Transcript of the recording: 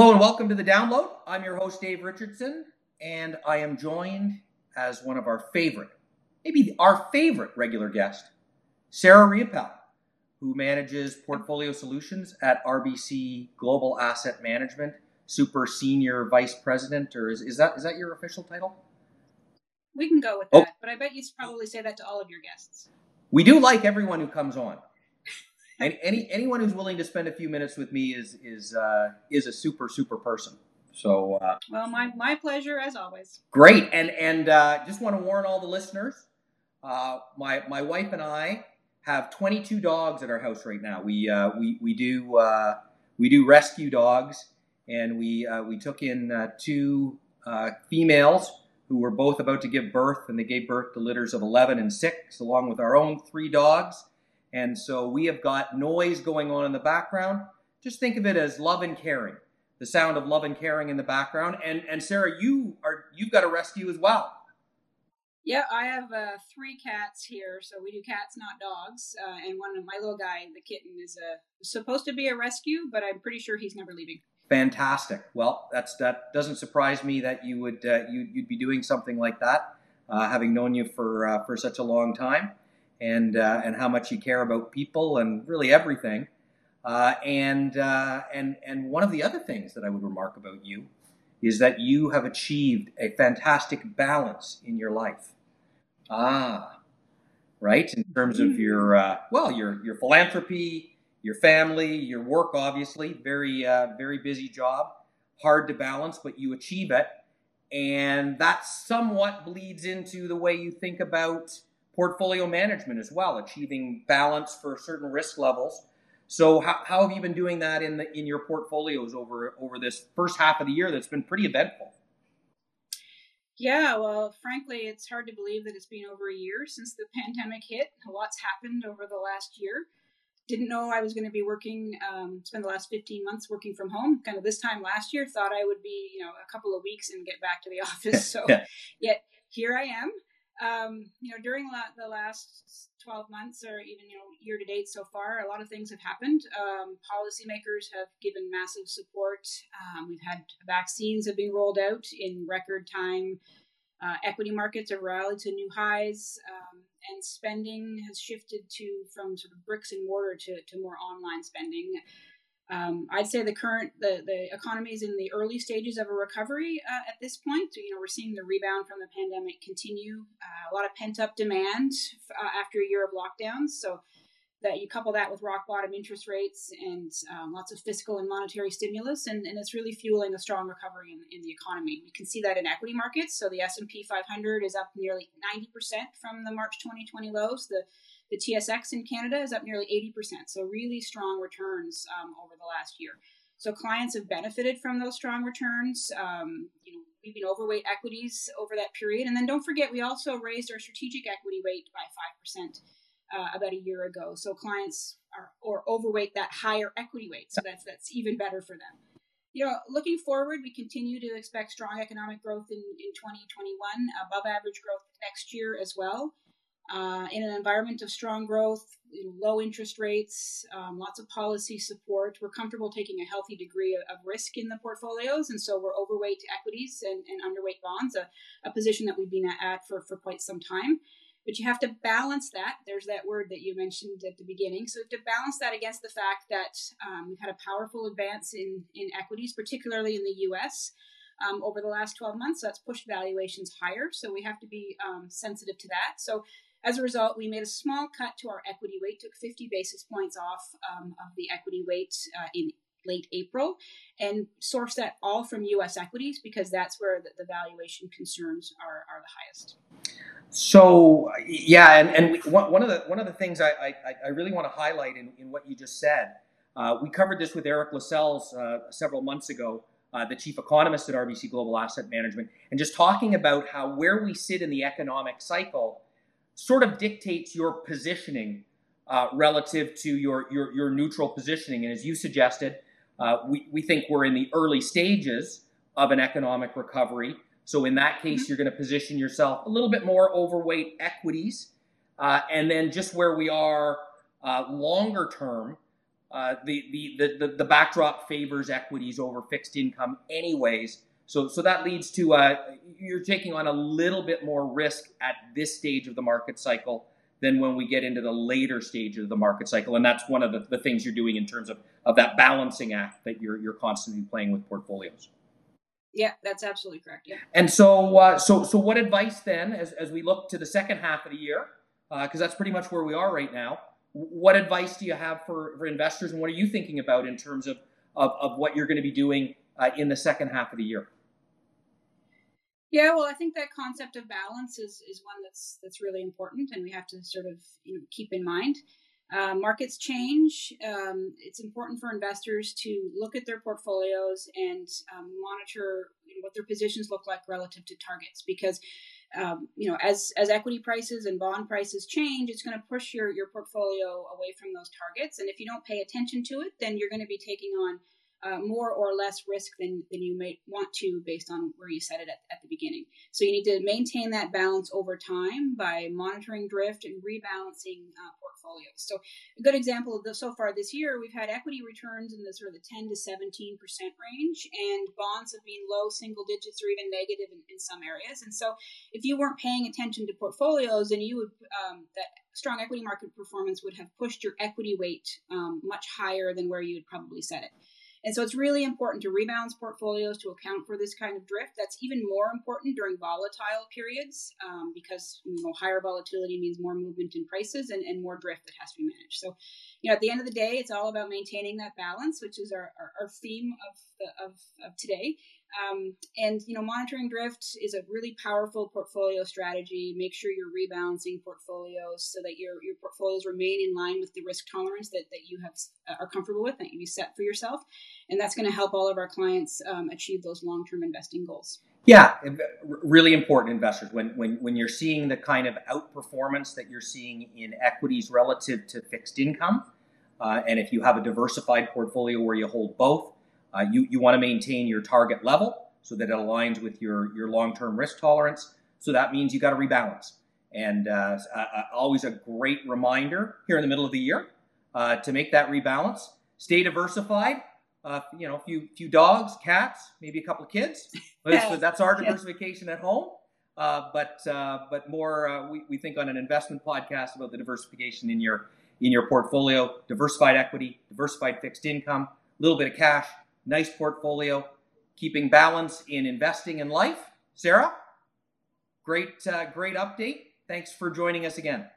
Hello and welcome to the download. I'm your host, Dave Richardson, and I am joined as one of our favorite, maybe our favorite regular guest, Sarah Riopelle, who manages portfolio solutions at RBC Global Asset Management, Super Senior Vice President, or is, is that is that your official title? We can go with oh. that, oh. but I bet you probably say that to all of your guests. We do like everyone who comes on any, any anyone who's willing to spend a few minutes with me is is uh, is a super super person. So uh, well, my my pleasure as always. Great, and and uh, just want to warn all the listeners. Uh, my my wife and I have 22 dogs at our house right now. We uh, we we do uh, we do rescue dogs, and we we took in two females who were both about to give birth, and they gave birth to litters of 11 and six, along with our own three dogs. And so we have got noise going on in the background. Just think of it as love and caring, the sound of love and caring in the background. And and Sarah, you are you've got a rescue as well. Yeah, I have uh, three cats here, so we do cats, not dogs. Uh, and one of my little guy, the kitten, is a, supposed to be a rescue, but I'm pretty sure he's never leaving. Fantastic. Well, that's that doesn't surprise me that you would uh, you, would be doing something like that, uh, having known you for uh, for such a long time and uh, and how much you care about people and really everything. Uh, and uh, and and one of the other things that I would remark about you is that you have achieved a fantastic balance in your life. Ah, right. In terms of your uh, well, your your philanthropy, your family, your work. Obviously, very uh, very busy job, hard to balance, but you achieve it. And that somewhat bleeds into the way you think about portfolio management as well, achieving balance for certain risk levels. So how, how have you been doing that in the in your portfolios over over this first half of the year that's been pretty eventful? Yeah, well, frankly, it's hard to believe that it's been over a year since the pandemic hit. A lot's happened over the last year. Didn't know I was going to be working, um, spend the last 15 months working from home. Kind of this time last year, thought I would be, you know, a couple of weeks and get back to the office. So, yet here I am um, you know, during the last 12 months or even, you know, year to date so far, a lot of things have happened. Um, policymakers have given massive support. Um, we've had vaccines have been rolled out in record time. Uh, equity markets have rallied to new highs, um, and spending has shifted to from sort of bricks and mortar to, to more online spending. Um, I'd say the current the, the economy is in the early stages of a recovery uh, at this point. So, you know, we're seeing the rebound from the pandemic continue. Uh, a lot of pent up demand uh, after a year of lockdowns. So that you couple that with rock bottom interest rates and um, lots of fiscal and monetary stimulus, and, and it's really fueling a strong recovery in, in the economy. We can see that in equity markets. So the S and P 500 is up nearly 90% from the March 2020 lows. The the TSX in Canada is up nearly 80%, so really strong returns um, over the last year. So clients have benefited from those strong returns. Um, you know, we've been overweight equities over that period, and then don't forget we also raised our strategic equity weight by five percent uh, about a year ago. So clients are or overweight that higher equity weight, so that's that's even better for them. You know, looking forward, we continue to expect strong economic growth in, in 2021, above average growth next year as well uh, in an environment of strong growth, low interest rates, um, lots of policy support. We're comfortable taking a healthy degree of, of risk in the portfolios, and so we're overweight equities and, and underweight bonds, a, a, position that we've been at for, for quite some time. But you have to balance that. There's that word that you mentioned at the beginning. So to balance that against the fact that um, we've had a powerful advance in, in equities, particularly in the U.S. Um, over the last 12 months. So that's pushed valuations higher. So we have to be um, sensitive to that. So as a result, we made a small cut to our equity weight, took 50 basis points off um, of the equity weight uh, in late April, and sourced that all from U.S. equities because that's where the, the valuation concerns are, are the highest. So yeah, and, and one of the one of the things I, I, I really want to highlight in, in what you just said, uh, we covered this with Eric Lascelles uh, several months ago, uh, the chief economist at RBC Global Asset Management, and just talking about how where we sit in the economic cycle sort of dictates your positioning uh, relative to your, your, your neutral positioning. And as you suggested, uh, we, we think we're in the early stages of an economic recovery. So in that case, mm-hmm. you're going to position yourself a little bit more overweight equities. Uh, and then just where we are uh, longer term, uh, the, the, the, the backdrop favors equities over fixed income, anyways. So, so that leads to uh, you're taking on a little bit more risk at this stage of the market cycle than when we get into the later stage of the market cycle. And that's one of the, the things you're doing in terms of, of that balancing act that you're, you're constantly playing with portfolios. Yeah, that's absolutely correct. Yeah. And so, uh, so, so what advice then, as, as we look to the second half of the year, because uh, that's pretty much where we are right now. What advice do you have for, for investors, and what are you thinking about in terms of, of, of what you're going to be doing uh, in the second half of the year? Yeah, well, I think that concept of balance is, is one that's that's really important, and we have to sort of you know, keep in mind. Uh, markets change. Um, it's important for investors to look at their portfolios and um, monitor you know, what their positions look like relative to targets, because um, you know as as equity prices and bond prices change, it's going to push your your portfolio away from those targets. And if you don't pay attention to it, then you're going to be taking on uh, more or less risk than, than you might want to based on where you set it at, at the beginning. So you need to maintain that balance over time by monitoring drift and rebalancing uh, portfolios. So a good example of this so far this year, we've had equity returns in the sort of the 10 to 17 percent range, and bonds have been low single digits or even negative in, in some areas. And so if you weren't paying attention to portfolios, then you would um, that strong equity market performance would have pushed your equity weight um, much higher than where you would probably set it. And so it's really important to rebalance portfolios to account for this kind of drift. That's even more important during volatile periods um, because you know higher volatility means more movement in prices and, and more drift that has to be managed. So, you know, at the end of the day, it's all about maintaining that balance, which is our, our, our theme of, the, of, of today. Um, and you know, monitoring drift is a really powerful portfolio strategy. Make sure you're rebalancing portfolios so that your your portfolios remain in line with the risk tolerance that, that you have uh, are comfortable with that you set for yourself, and that's going to help all of our clients um, achieve those long term investing goals. Yeah, really important investors when when when you're seeing the kind of outperformance that you're seeing in equities relative to fixed income, uh, and if you have a diversified portfolio where you hold both uh, you you want to maintain your target level so that it aligns with your your long term risk tolerance. So that means you got to rebalance. And uh, uh, always a great reminder here in the middle of the year uh, to make that rebalance. Stay diversified. Uh, you know, a few few dogs, cats, maybe a couple of kids. that's our diversification at home. Uh, but but more, we, we think on an investment podcast about the diversification in your in your portfolio, diversified equity, diversified fixed income, a little bit of cash, nice portfolio, keeping balance in investing in life. Sarah, great, uh, great update. Thanks for joining us again.